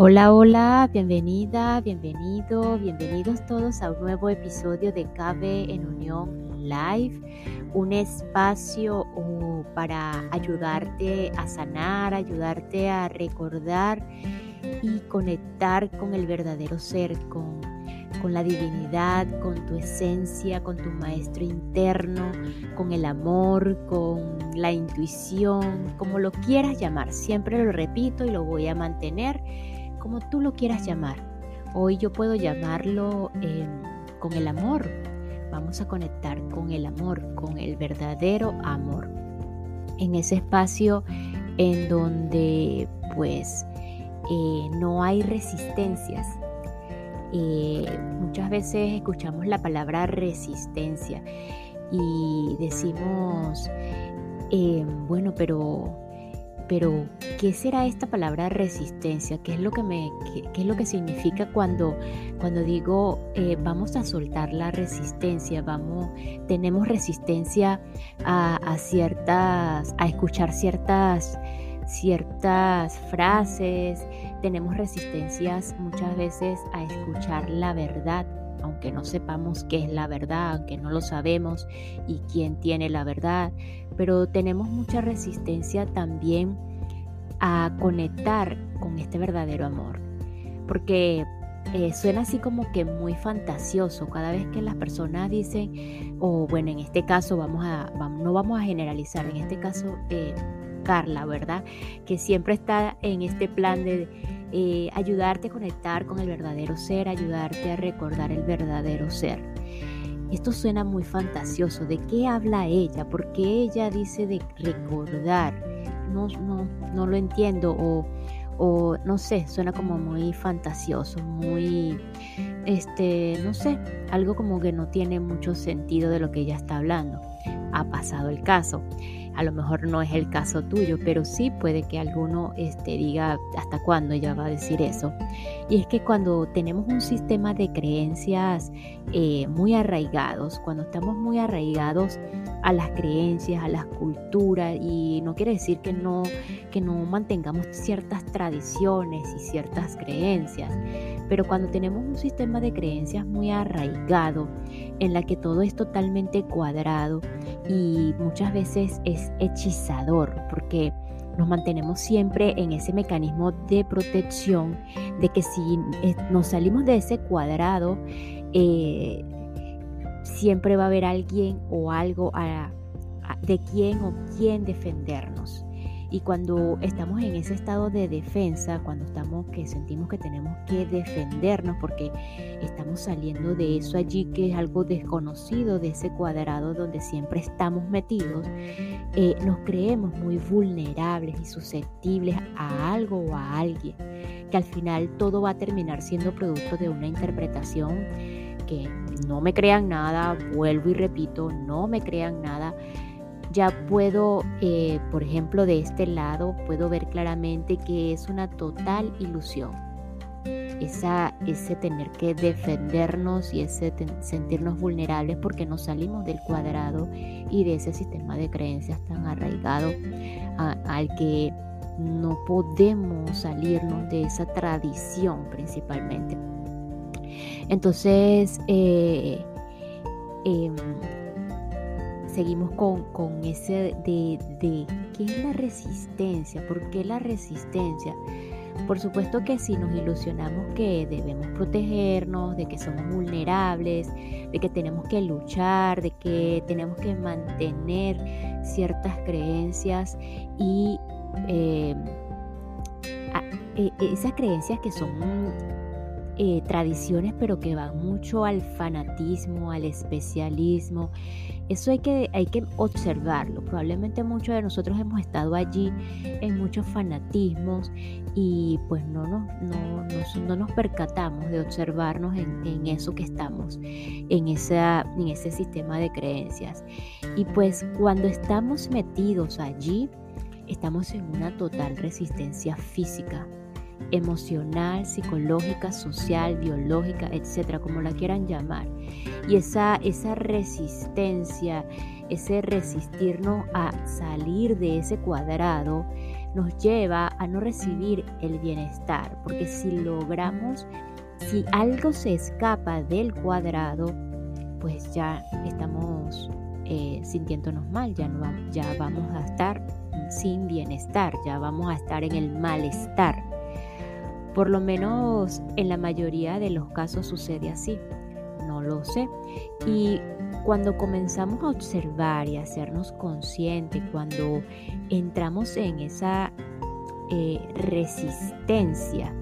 Hola, hola, bienvenida, bienvenido, bienvenidos todos a un nuevo episodio de Cabe en Unión Live, un espacio uh, para ayudarte a sanar, ayudarte a recordar y conectar con el verdadero ser, con, con la divinidad, con tu esencia, con tu maestro interno, con el amor, con la intuición, como lo quieras llamar. Siempre lo repito y lo voy a mantener como tú lo quieras llamar. Hoy yo puedo llamarlo em, con el amor. Vamos a conectar con el amor, con el verdadero amor. En ese espacio en donde pues eh, no hay resistencias. Eh, muchas veces escuchamos la palabra resistencia y decimos, em, bueno, pero pero, ¿qué será esta palabra resistencia? ¿Qué es lo que, me, qué, es lo que significa cuando, cuando digo eh, vamos a soltar la resistencia? Vamos, tenemos resistencia a, ciertas, a escuchar ciertas, ciertas frases, tenemos resistencias muchas veces a escuchar la verdad aunque no sepamos qué es la verdad, aunque no lo sabemos y quién tiene la verdad, pero tenemos mucha resistencia también a conectar con este verdadero amor, porque eh, suena así como que muy fantasioso cada vez que las personas dicen, o bueno, en este caso vamos a, no vamos a generalizar, en este caso eh, Carla, ¿verdad? Que siempre está en este plan de eh, ayudarte a conectar con el verdadero ser, ayudarte a recordar el verdadero ser. Esto suena muy fantasioso. ¿De qué habla ella? ¿Por qué ella dice de recordar? No, no, no lo entiendo o, o no sé, suena como muy fantasioso, muy, este, no sé, algo como que no tiene mucho sentido de lo que ella está hablando. Ha pasado el caso. A lo mejor no es el caso tuyo, pero sí puede que alguno este, diga hasta cuándo ella va a decir eso. Y es que cuando tenemos un sistema de creencias eh, muy arraigados, cuando estamos muy arraigados a las creencias, a las culturas, y no quiere decir que no, que no mantengamos ciertas tradiciones y ciertas creencias, pero cuando tenemos un sistema de creencias muy arraigado, en la que todo es totalmente cuadrado y muchas veces es hechizador, porque nos mantenemos siempre en ese mecanismo de protección de que si nos salimos de ese cuadrado, eh, siempre va a haber alguien o algo de quién o quién defendernos. Y cuando estamos en ese estado de defensa, cuando estamos que sentimos que tenemos que defendernos porque estamos saliendo de eso allí que es algo desconocido, de ese cuadrado donde siempre estamos metidos, eh, nos creemos muy vulnerables y susceptibles a algo o a alguien, que al final todo va a terminar siendo producto de una interpretación que no me crean nada, vuelvo y repito, no me crean nada ya puedo, eh, por ejemplo, de este lado, puedo ver claramente que es una total ilusión. Esa, ese tener que defendernos y ese sentirnos vulnerables porque nos salimos del cuadrado y de ese sistema de creencias tan arraigado al que no podemos salirnos de esa tradición principalmente. Entonces, eh, em, seguimos con, ese de, de qué es la resistencia, por qué la resistencia. Por supuesto que si nos ilusionamos que debemos protegernos, de que somos vulnerables, de que tenemos que luchar, de que tenemos que mantener ciertas creencias y eh, e, esas creencias que son eh, tradiciones pero que van mucho al fanatismo, al especialismo eso hay que, hay que observarlo. Probablemente muchos de nosotros hemos estado allí en muchos fanatismos y pues no nos, no, no, nos percatamos de observarnos en, eso que estamos, en, esa, en ese sistema de creencias. Y pues cuando estamos metidos allí, estamos en una total resistencia física emocional, psicológica, social, biológica, etcétera, como la quieran llamar. Y esa, esa resistencia, ese resistirnos a salir de ese cuadrado, nos lleva a no recibir el bienestar, porque si logramos, si algo se escapa del cuadrado, pues ya estamos eh, sintiéndonos mal, ya, no, ya vamos a estar sin bienestar, ya vamos a estar en el malestar. Por lo menos en la mayoría de los casos sucede así, no lo sé. Y cuando comenzamos a observar y a hacernos conscientes, cuando entramos en esa eh, resistencia,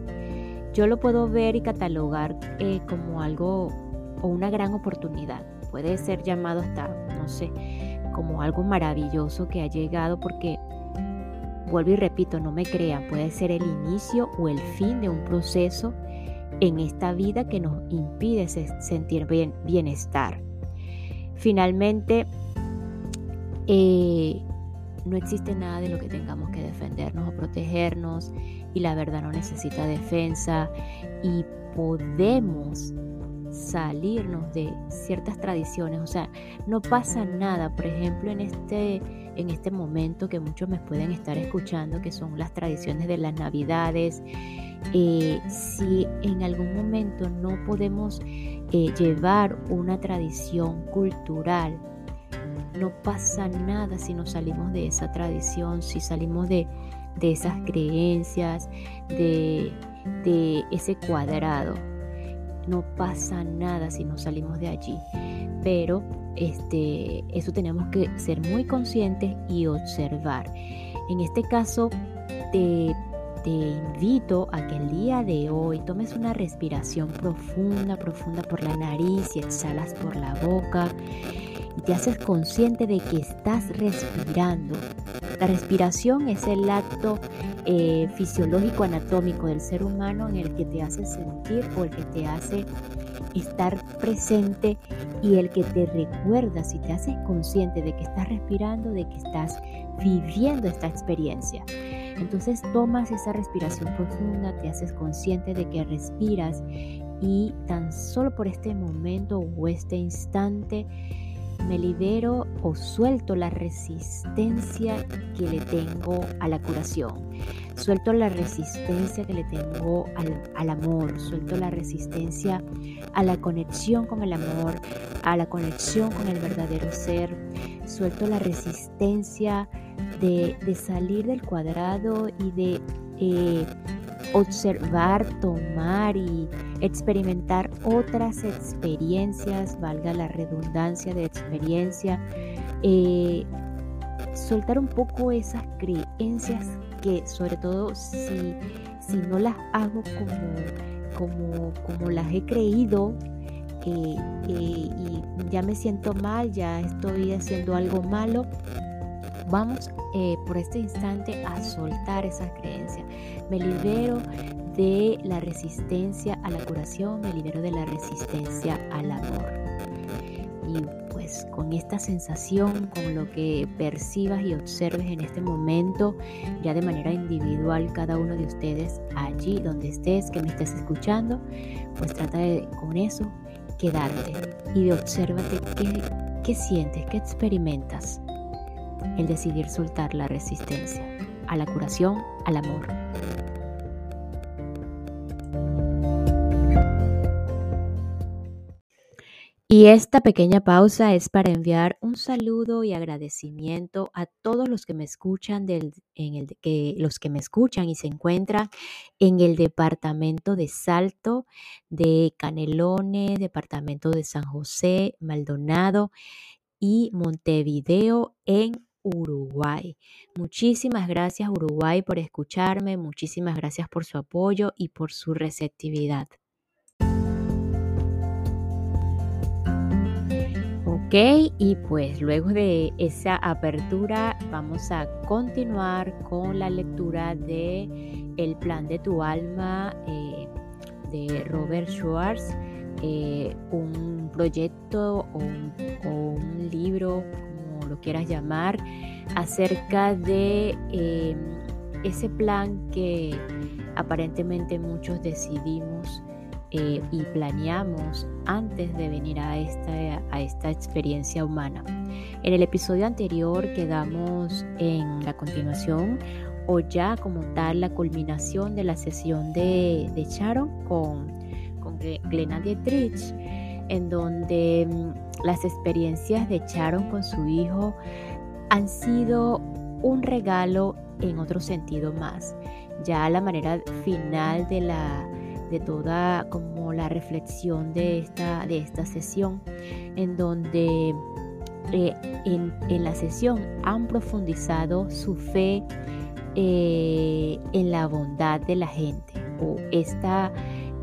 yo lo puedo ver y catalogar eh, como algo o una gran oportunidad. Puede ser llamado hasta, no sé, como algo maravilloso que ha llegado porque, vuelvo y repito, no me crean, puede ser el inicio o el fin de un proceso en esta vida que nos impide sentir bien, bienestar. Finalmente, eh, no existe nada de lo que tengamos que defendernos o protegernos y la verdad no necesita defensa y podemos salirnos de ciertas tradiciones, o sea, no pasa nada, por ejemplo, en este en este momento que muchos me pueden estar escuchando, que son las tradiciones de las navidades, eh, si en algún momento no podemos eh, llevar una tradición cultural, no pasa nada si nos salimos de esa tradición, si salimos de, esas creencias, de, de ese cuadrado. No pasa nada si nos salimos de allí. Pero este, eso tenemos que ser muy conscientes y observar. En este caso, te invito a que el día de hoy tomes una respiración profunda, profunda por la nariz y exhalas por la boca y te haces consciente de que estás respirando. La respiración es el acto eh, fisiológico anatómico del ser humano en el que te hace sentir o el que te hace estar presente y el que te recuerda si te haces consciente de que estás respirando, de que estás viviendo esta experiencia. Entonces tomas esa respiración profunda, te haces consciente de que respiras y tan solo por este momento o este instante me libero o suelto la resistencia que le tengo a la curación. Suelto la resistencia que le tengo al, al, amor, suelto la resistencia a la conexión con el amor, a la conexión con el verdadero ser, suelto la resistencia de, salir del cuadrado y de eh, observar, tomar y experimentar otras experiencias, valga la redundancia de experiencia, eh, soltar un poco esas creencias que sobre todo si, si no las hago como, como, como las he creído, eh, y ya me siento mal, ya estoy haciendo algo malo, Vamos eh, por este instante a soltar esas creencias. Me libero de la resistencia a la curación, me libero de la resistencia al amor. Y pues con esta sensación, con lo que percibas y observes en este momento, ya de manera individual cada uno de ustedes, allí donde estés, que me estés escuchando, pues trata de con eso quedarte y de obsérvate qué, qué sientes, qué experimentas el decidir soltar la resistencia a la curación, al amor. Y esta pequeña pausa es para enviar un saludo y agradecimiento a todos los que me escuchan en el que los que me escuchan y se encuentran en el departamento de Salto, de Canelones, departamento de San José, Maldonado y Montevideo en Uruguay. Muchísimas gracias Uruguay por escucharme, muchísimas gracias por su apoyo y por su receptividad. Ok, y pues luego de esa apertura vamos a continuar con la lectura de El plan de tu alma eh, de Robert Schwartz, eh, un proyecto o un libro lo quieras llamar, acerca de em, ese plan que aparentemente muchos decidimos eh, y planeamos antes de venir a esta, a esta experiencia humana. En el episodio anterior quedamos en la continuación o ya como tal la culminación de la sesión de, de Sharon con, con Glenna Dietrich, en donde mm, las experiencias de Sharon con su hijo han sido un regalo en otro sentido más. Ya la manera final de la de toda como la reflexión de esta, de esta sesión, en donde eh, en, la sesión han profundizado su fe eh, en la bondad de la gente o esta,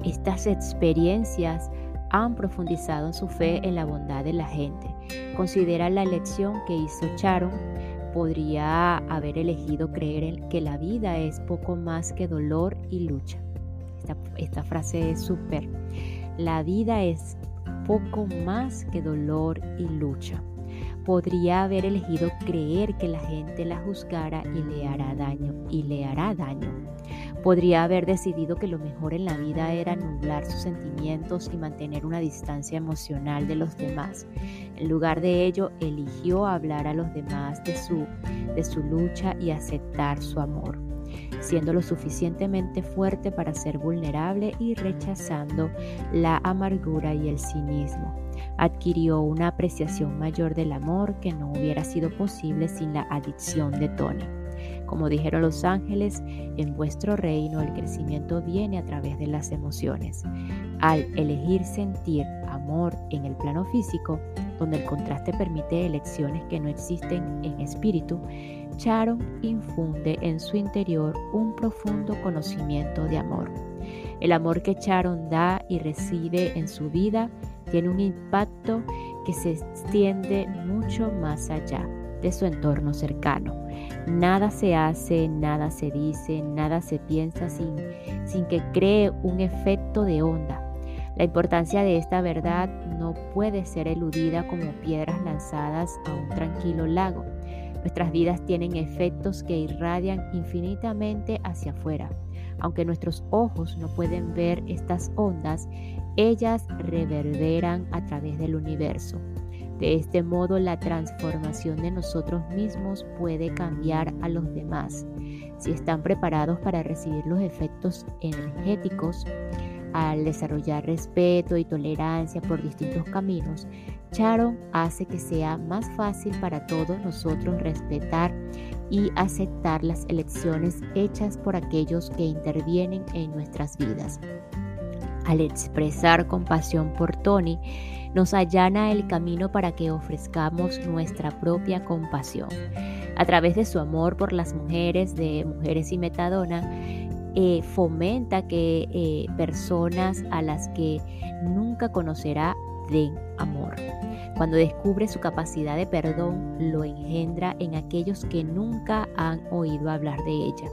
estas experiencias han profundizado en su fe en la bondad de la gente. Considera la elección que hizo Charon podría haber elegido creer que la vida es poco más que dolor y lucha. Esta, frase es súper. La vida es poco más que dolor y lucha. Podría haber elegido creer que la gente la juzgara y le hará daño y le hará daño. Podría haber decidido que lo mejor en la vida era nublar sus sentimientos y mantener una distancia emocional de los demás. En lugar de ello, eligió hablar a los demás de su, de su lucha y aceptar su amor siendo lo suficientemente fuerte para ser vulnerable y rechazando la amargura y el cinismo. Adquirió una apreciación mayor del amor que no hubiera sido posible sin la adicción de Tony. Como dijeron los ángeles, en vuestro reino el crecimiento viene a través de las emociones. Al elegir sentir amor en el plano físico, donde el contraste permite elecciones que no existen en espíritu, Charon infunde en su interior un profundo conocimiento de amor. El amor que Charon da y recibe en su vida tiene un impacto que se extiende mucho más allá de su entorno cercano. Nada se hace, nada se dice, nada se piensa sin, sin que cree un efecto de onda. La importancia de esta verdad no puede ser eludida como piedras lanzadas a un tranquilo lago. Nuestras vidas tienen efectos que irradian infinitamente hacia afuera. Aunque nuestros ojos no pueden ver estas ondas, ellas reverberan a través del universo. De este modo, la transformación de nosotros mismos puede cambiar a los demás. Si están preparados para recibir los efectos energéticos, al desarrollar respeto y tolerancia por distintos caminos, Charon hace que sea más fácil para todos nosotros respetar y aceptar las elecciones hechas por aquellos que intervienen en nuestras vidas. Al expresar compasión por Tony, nos allana el camino para que ofrezcamos nuestra propia compasión. A través de su amor por las mujeres de Mujeres y Metadona, eh, fomenta que eh, personas a las que nunca conocerá den amor. Cuando descubre su capacidad de perdón, lo engendra en aquellos que nunca han oído hablar de ella.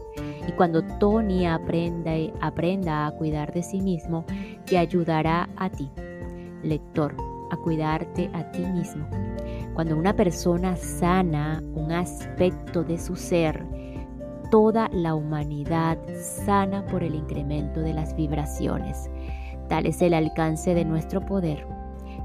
Y cuando Tony aprenda, aprenda a cuidar de sí mismo, te ayudará a ti, lector, a cuidarte a ti mismo. Cuando una persona sana un aspecto de su ser, toda la humanidad sana por el incremento de las vibraciones. Tal es el alcance de nuestro poder.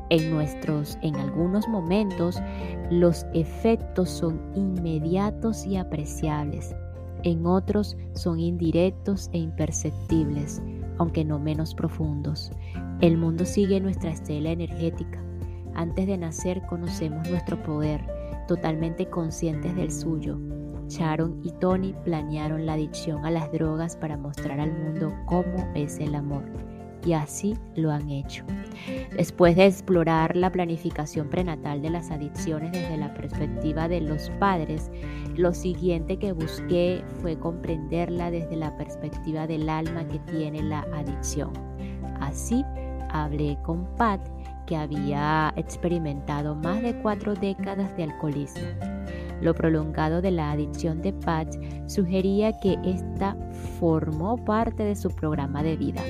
En nuestros, en algunos momentos, los efectos son inmediatos y apreciables. En otros son indirectos e imperceptibles, aunque no menos profundos. El mundo sigue nuestra estela energética. Antes de nacer conocemos nuestro poder, totalmente conscientes del suyo. Sharon y Tony planearon la adicción a las drogas para mostrar al mundo cómo es el amor. Y así lo han hecho. Después de explorar la planificación prenatal de las adicciones desde la perspectiva de los padres, lo siguiente que busqué fue comprenderla desde la perspectiva del alma que tiene la adicción. Así hablé con Pat, que había experimentado más de cuatro décadas de alcoholismo. Lo prolongado de la adicción de Pat sugería que esta formó parte de su programa de vida,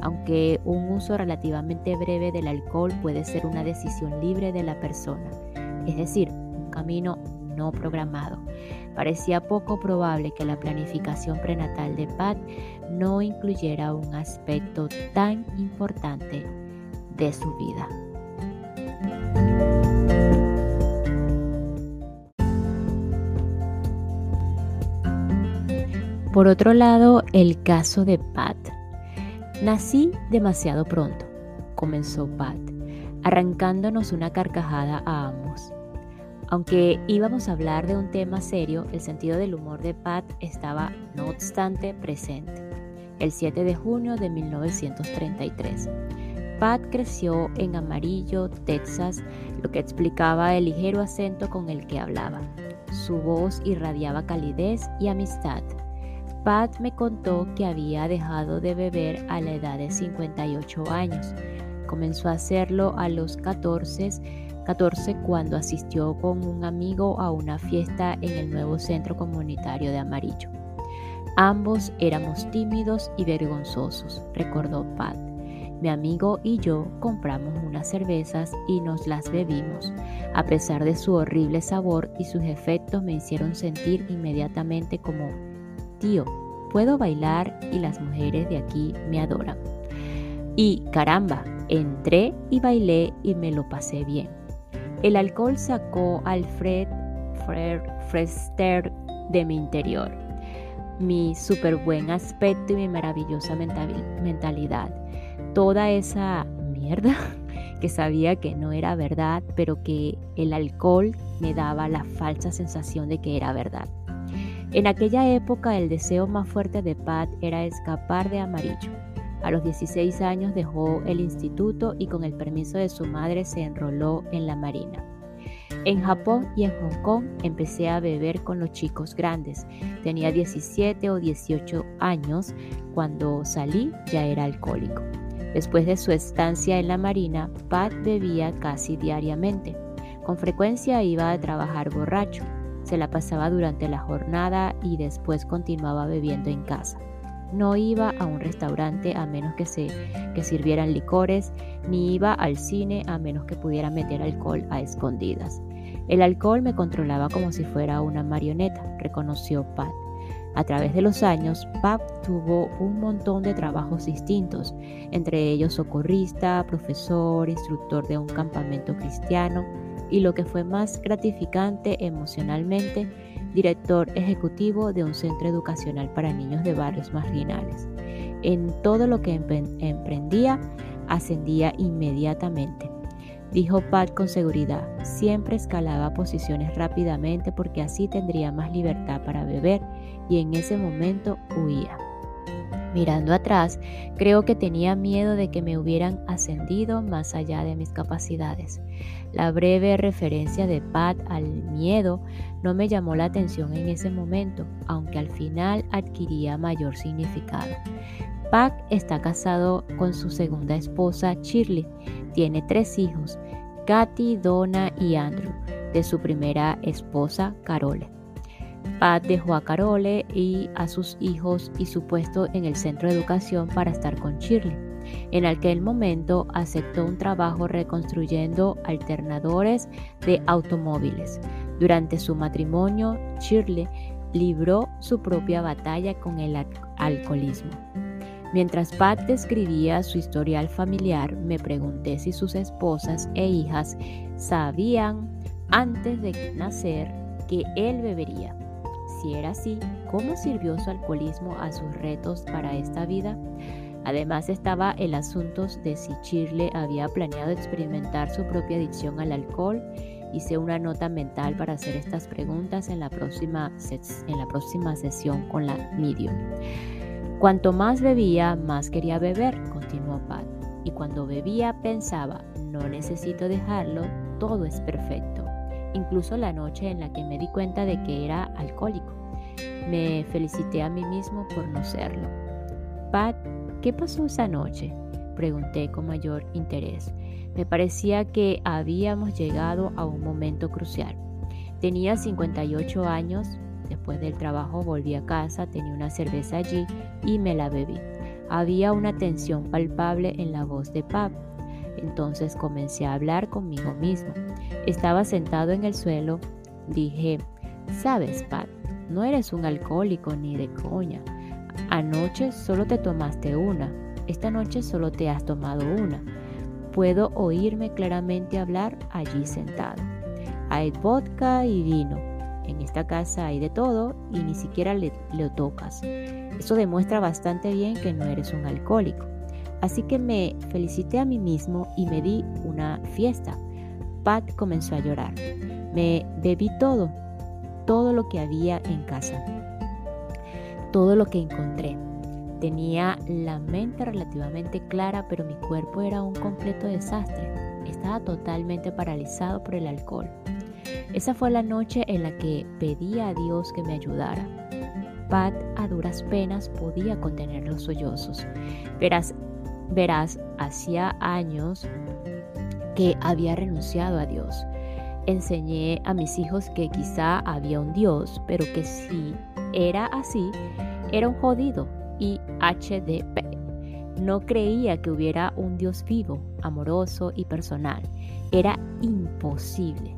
aunque un uso relativamente breve del alcohol puede ser una decisión libre de la persona, es decir, un camino no programado. Parecía poco probable que la planificación prenatal de Pat no incluyera un aspecto tan importante de su vida. Por otro lado, el caso de Pat. Nací demasiado pronto, comenzó Pat, arrancándonos una carcajada a ambos. Aunque íbamos a hablar de un tema serio, el sentido del humor de Pat estaba, no obstante, presente. El 7 de junio de 1933. Pat creció en Amarillo, Texas, lo que explicaba el ligero acento con el que hablaba. Su voz irradiaba calidez y amistad. Pat me contó que había dejado de beber a la edad de 58 años. Comenzó a hacerlo a los 14, 14 cuando asistió con un amigo a una fiesta en el nuevo centro comunitario de Amarillo. Ambos éramos tímidos y vergonzosos, recordó Pat. Mi amigo y yo compramos unas cervezas y nos las bebimos. A pesar de su horrible sabor y sus efectos me hicieron sentir inmediatamente como, tío, puedo bailar y las mujeres de aquí me adoran. Y caramba, entré y bailé y me lo pasé bien. El alcohol sacó al Fred Frester de mi interior, mi súper buen aspecto y mi maravillosa mentalidad toda esa mierda que sabía que no era verdad, pero que el alcohol me daba la falsa sensación de que era verdad. En aquella época el deseo más fuerte de Pat era escapar de Amarillo. A los 16 años dejó el instituto y con el permiso de su madre se enroló en la Marina. En Japón y en Hong Kong empecé a beber con los chicos grandes. Tenía 17 o 18 años. Cuando salí ya era alcohólico. Después de su estancia en la Marina, Pat bebía casi diariamente. Con frecuencia iba a trabajar borracho. Se la pasaba durante la jornada y después continuaba bebiendo en casa. No iba a un restaurante a menos que se que sirvieran licores, ni iba al cine a menos que pudiera meter alcohol a escondidas. El alcohol me controlaba como si fuera una marioneta, reconoció Pat. A través de los años, Pap tuvo un montón de trabajos distintos, entre ellos socorrista, profesor, instructor de un campamento cristiano y lo que fue más gratificante emocionalmente, director ejecutivo de un centro educacional para niños de barrios marginales. En todo lo que emprendía, ascendía inmediatamente. Dijo Pat con seguridad, siempre escalaba posiciones rápidamente porque así tendría más libertad para beber y en ese momento huía. Mirando atrás, creo que tenía miedo de que me hubieran ascendido más allá de mis capacidades. La breve referencia de Pat al miedo no me llamó la atención en ese momento, aunque al final adquiría mayor significado. Pat está casado con su segunda esposa, Shirley. Tiene tres hijos, Katy, Donna y Andrew, de su primera esposa, Carole. Pat dejó a Carole y a sus hijos y su puesto en el centro de educación para estar con Shirley. En aquel momento aceptó un trabajo reconstruyendo alternadores de automóviles. Durante su matrimonio, Shirley libró su propia batalla con el alcoholismo. Mientras Pat describía su historial familiar, me pregunté si sus esposas e hijas sabían antes de nacer que él bebería. Si era así, ¿cómo sirvió su alcoholismo a sus retos para esta vida? Además estaba el asunto de si Shirley había planeado experimentar su propia adicción al alcohol. Hice una nota mental para hacer estas preguntas en la próxima, en la próxima sesión con la medium. Cuanto más bebía, más quería beber, continuó Pat. Y cuando bebía pensaba, no necesito dejarlo, todo es perfecto. Incluso la noche en la que me di cuenta de que era alcohólico. Me felicité a mí mismo por no serlo. Pat, ¿qué pasó esa noche? Pregunté con mayor interés. Me parecía que habíamos llegado a un momento crucial. Tenía 58 años, Después del trabajo volví a casa, tenía una cerveza allí y me la bebí. Había una tensión palpable en la voz de Pap. Entonces comencé a hablar conmigo mismo. Estaba sentado en el suelo. Dije, sabes, Pat, no eres un alcohólico ni de coña. Anoche solo te tomaste una. Esta noche solo te has tomado una. Puedo oírme claramente hablar allí sentado. Hay vodka y vino en esta casa hay de todo y ni siquiera le, lo tocas. Eso demuestra bastante bien que no eres un alcohólico. Así que me felicité a mí mismo y me di una fiesta. Pat comenzó a llorar. Me bebí todo, todo lo que había en casa, todo lo que encontré. Tenía la mente relativamente clara, pero mi cuerpo era un completo desastre. Estaba totalmente paralizado por el alcohol. Esa fue la noche en la que pedí a Dios que me ayudara. Pat a duras penas podía contener los sollozos. Verás, verás, hacía años que había renunciado a Dios. Enseñé a mis hijos que quizá había un Dios, pero que si era así, era un jodido y HDP. No creía que hubiera un Dios vivo, amoroso y personal. Era imposible.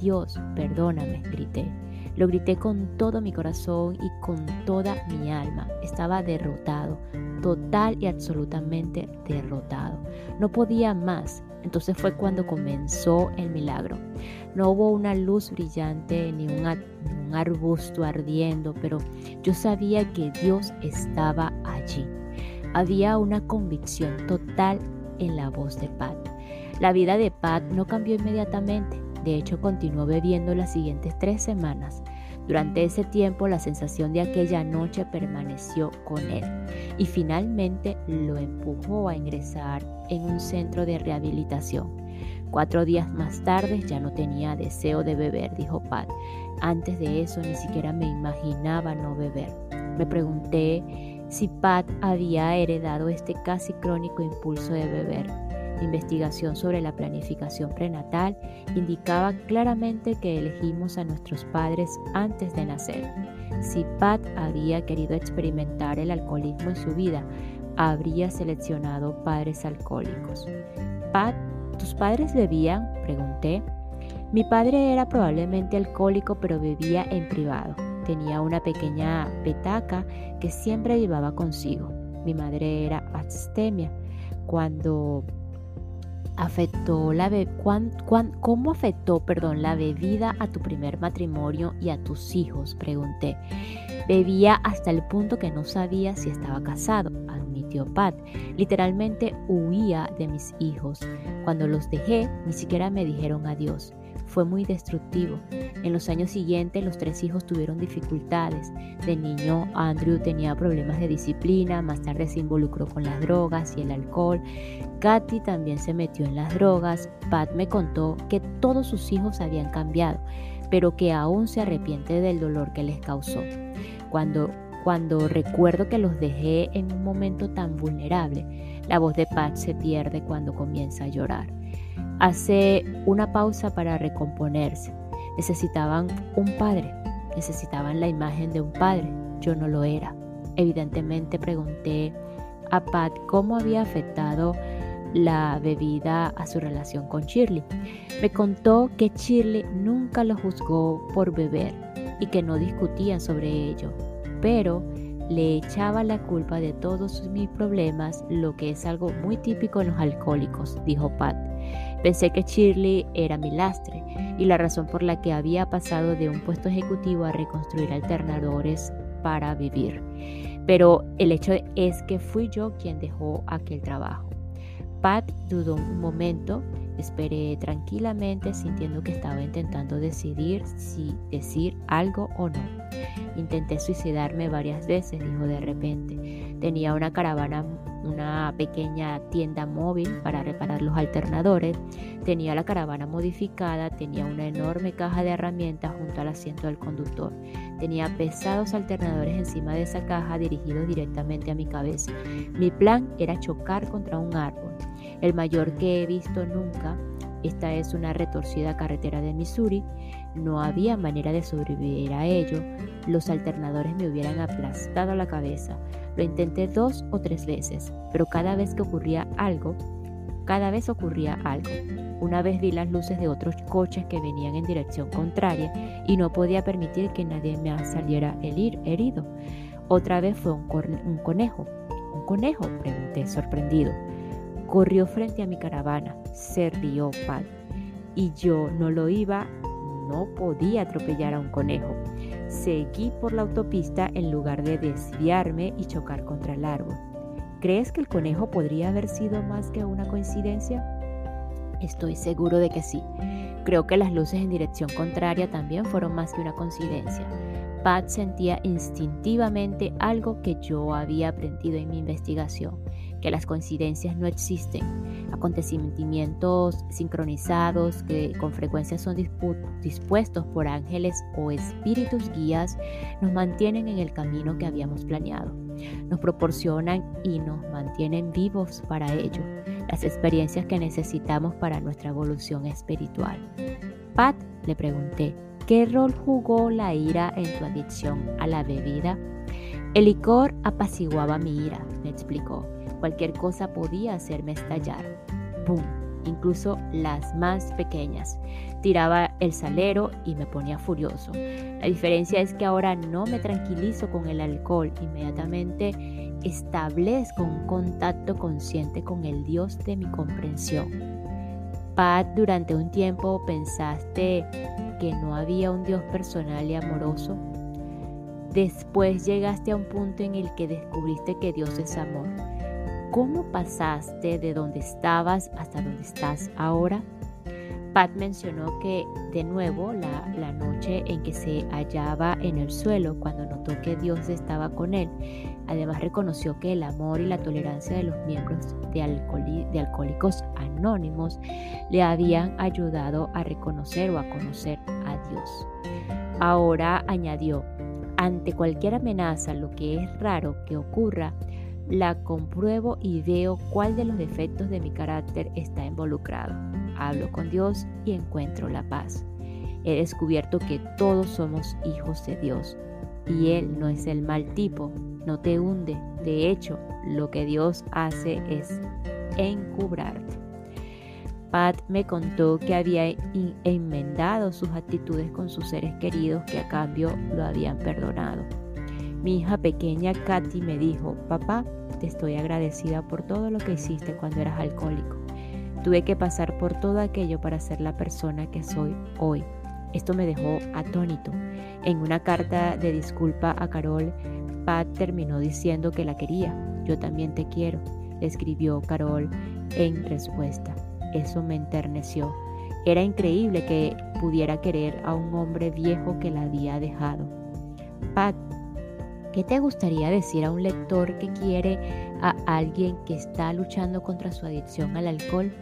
Dios, perdóname, grité. Lo grité con todo mi corazón y con toda mi alma. Estaba derrotado, total y absolutamente derrotado. No podía más. Entonces fue cuando comenzó el milagro. No hubo una luz brillante ni un, arbusto ardiendo, pero yo sabía que Dios estaba allí. Había una convicción total en la voz de Pat. La vida de Pat no cambió inmediatamente. De hecho, continuó bebiendo las siguientes tres semanas. Durante ese tiempo la sensación de aquella noche permaneció con él y finalmente lo empujó a ingresar en un centro de rehabilitación. Cuatro días más tarde ya no tenía deseo de beber, dijo Pat. Antes de eso ni siquiera me imaginaba no beber. Me pregunté si Pat había heredado este casi crónico impulso de beber investigación sobre la planificación prenatal indicaba claramente que elegimos a nuestros padres antes de nacer. Si Pat había querido experimentar el alcoholismo en su vida, habría seleccionado padres alcohólicos. Pat, ¿tus padres bebían? Pregunté. Mi padre era probablemente alcohólico, pero bebía en privado. Tenía una pequeña petaca que siempre llevaba consigo. Mi madre era abstemia. Cuando afectó la ¿Cómo afectó perdón, la bebida a tu primer matrimonio y a tus hijos? Pregunté. Bebía hasta el punto que no sabía si estaba casado, admitió Pat. Literalmente huía de mis hijos. Cuando los dejé, ni siquiera me dijeron adiós fue muy destructivo. En los años siguientes los tres hijos tuvieron dificultades. De niño Andrew tenía problemas de disciplina, más tarde se involucró con las drogas y el alcohol. Katy también se metió en las drogas. Pat me contó que todos sus hijos habían cambiado, pero que aún se arrepiente del dolor que les causó. Cuando, cuando recuerdo que los dejé en un momento tan vulnerable, la voz de Pat se pierde cuando comienza a llorar hace una pausa para recomponerse. Necesitaban un padre, necesitaban la imagen de un padre. Yo no lo era. Evidentemente pregunté a Pat cómo había afectado la bebida a su relación con Shirley. Me contó que Shirley nunca lo juzgó por beber y que no discutían sobre ello, pero le echaba la culpa de todos mis problemas, lo que es algo muy típico en los alcohólicos, dijo Pat. Pensé que Shirley era mi lastre y la razón por la que había pasado de un puesto ejecutivo a reconstruir alternadores para vivir. Pero el hecho es que fui yo quien dejó aquel trabajo. Pat dudó un momento, esperé tranquilamente sintiendo que estaba intentando decidir si decir algo o no. Intenté suicidarme varias veces, dijo de repente. Tenía una caravana una pequeña tienda móvil para reparar los alternadores, tenía la caravana modificada, tenía una enorme caja de herramientas junto al asiento del conductor, tenía pesados alternadores encima de esa caja dirigidos directamente a mi cabeza. Mi plan era chocar contra un árbol, el mayor que he visto nunca. Esta es una retorcida carretera de Missouri. No había manera de sobrevivir a ello. Los alternadores me hubieran aplastado la cabeza. Lo intenté dos o tres veces, pero cada vez que ocurría algo, cada vez ocurría algo. Una vez vi las luces de otros coches que venían en dirección contraria y no podía permitir que nadie me saliera herido. Otra vez fue un, conejo. ¿Un conejo? pregunté sorprendido. Corrió frente a mi caravana, se rió Pat. Y yo no lo iba no podía atropellar a un conejo. Seguí por la autopista en lugar de desviarme y chocar contra el árbol. ¿Crees que el conejo podría haber sido más que una coincidencia? Estoy seguro de que sí. Creo que las luces en dirección contraria también fueron más que una coincidencia. Pat sentía instintivamente algo que yo había aprendido en mi investigación, que las coincidencias no existen. Acontecimientos sincronizados que con frecuencia son dispuestos por ángeles o espíritus guías nos mantienen en el camino que habíamos planeado. Nos proporcionan y nos mantienen vivos para ello, las experiencias que necesitamos para nuestra evolución espiritual. Pat, le pregunté, ¿Qué rol jugó la ira en tu adicción a la bebida? El licor apaciguaba mi ira, me explicó. Cualquier cosa podía hacerme estallar. ¡Bum! Incluso las más pequeñas. Tiraba el salero y me ponía furioso. La diferencia es que ahora no me tranquilizo con el alcohol. Inmediatamente establezco un contacto consciente con el Dios de mi comprensión Pat, durante un tiempo pensaste que no había un Dios personal y amoroso. Después llegaste a un punto en el que descubriste que Dios es amor. ¿Cómo pasaste de donde estabas hasta donde estás ahora? Pat mencionó que de nuevo la, noche en que se hallaba en el suelo cuando notó que Dios estaba con él, Además reconoció que el amor y la tolerancia de los miembros de, Alcohólicos Anónimos le habían ayudado a reconocer o a conocer a Dios. Ahora añadió, ante cualquier amenaza, lo que es raro que ocurra, la compruebo y veo cuál de los defectos de mi carácter está involucrado. Hablo con Dios y encuentro la paz. He descubierto que todos somos hijos de Dios y Él no es el mal tipo, no te hunde. De hecho, lo que Dios hace es encubrarte. Pat me contó que había enmendado sus actitudes con sus seres queridos que a cambio lo habían perdonado. Mi hija pequeña Katy me dijo, papá, te estoy agradecida por todo lo que hiciste cuando eras alcohólico. Tuve que pasar por todo aquello para ser la persona que soy hoy. Esto me dejó atónito. En una carta de disculpa a Carol, Pat terminó diciendo que la quería. Yo también te quiero, escribió Carol en respuesta. Eso me enterneció. Era increíble que pudiera querer a un hombre viejo que la había dejado. Pat, ¿qué te gustaría decir a un lector que quiere a alguien que está luchando contra su adicción al alcohol?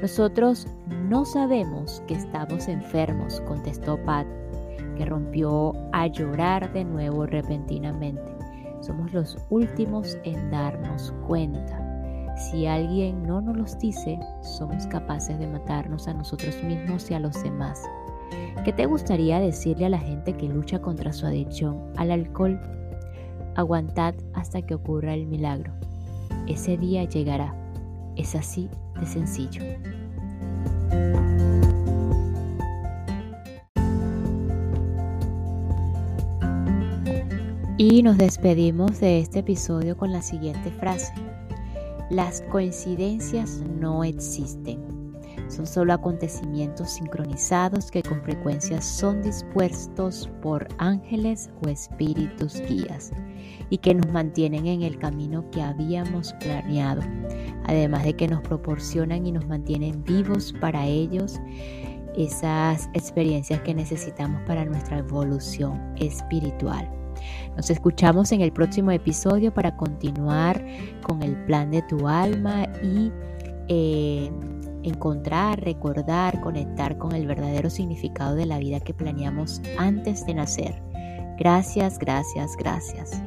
Nosotros no sabemos que estamos enfermos, contestó Pat, que rompió a llorar de nuevo repentinamente. Somos los últimos en darnos cuenta. Si alguien no nos los dice, somos capaces de matarnos a nosotros mismos y a los demás. ¿Qué te gustaría decirle a la gente que lucha contra su adicción al alcohol? Aguantad hasta que ocurra el milagro. Ese día llegará. Es así de sencillo. Y nos despedimos de este episodio con la siguiente frase. Las coincidencias no existen. Son solo acontecimientos sincronizados que con frecuencia son dispuestos por ángeles o espíritus guías y que nos mantienen en el camino que habíamos planeado, además de que nos proporcionan y nos mantienen vivos para ellos esas experiencias que necesitamos para nuestra evolución espiritual. Nos escuchamos en el próximo episodio para continuar con el plan de tu alma y eh, encontrar, recordar, conectar con el verdadero significado de la vida que planeamos antes de nacer. Gracias, gracias, gracias.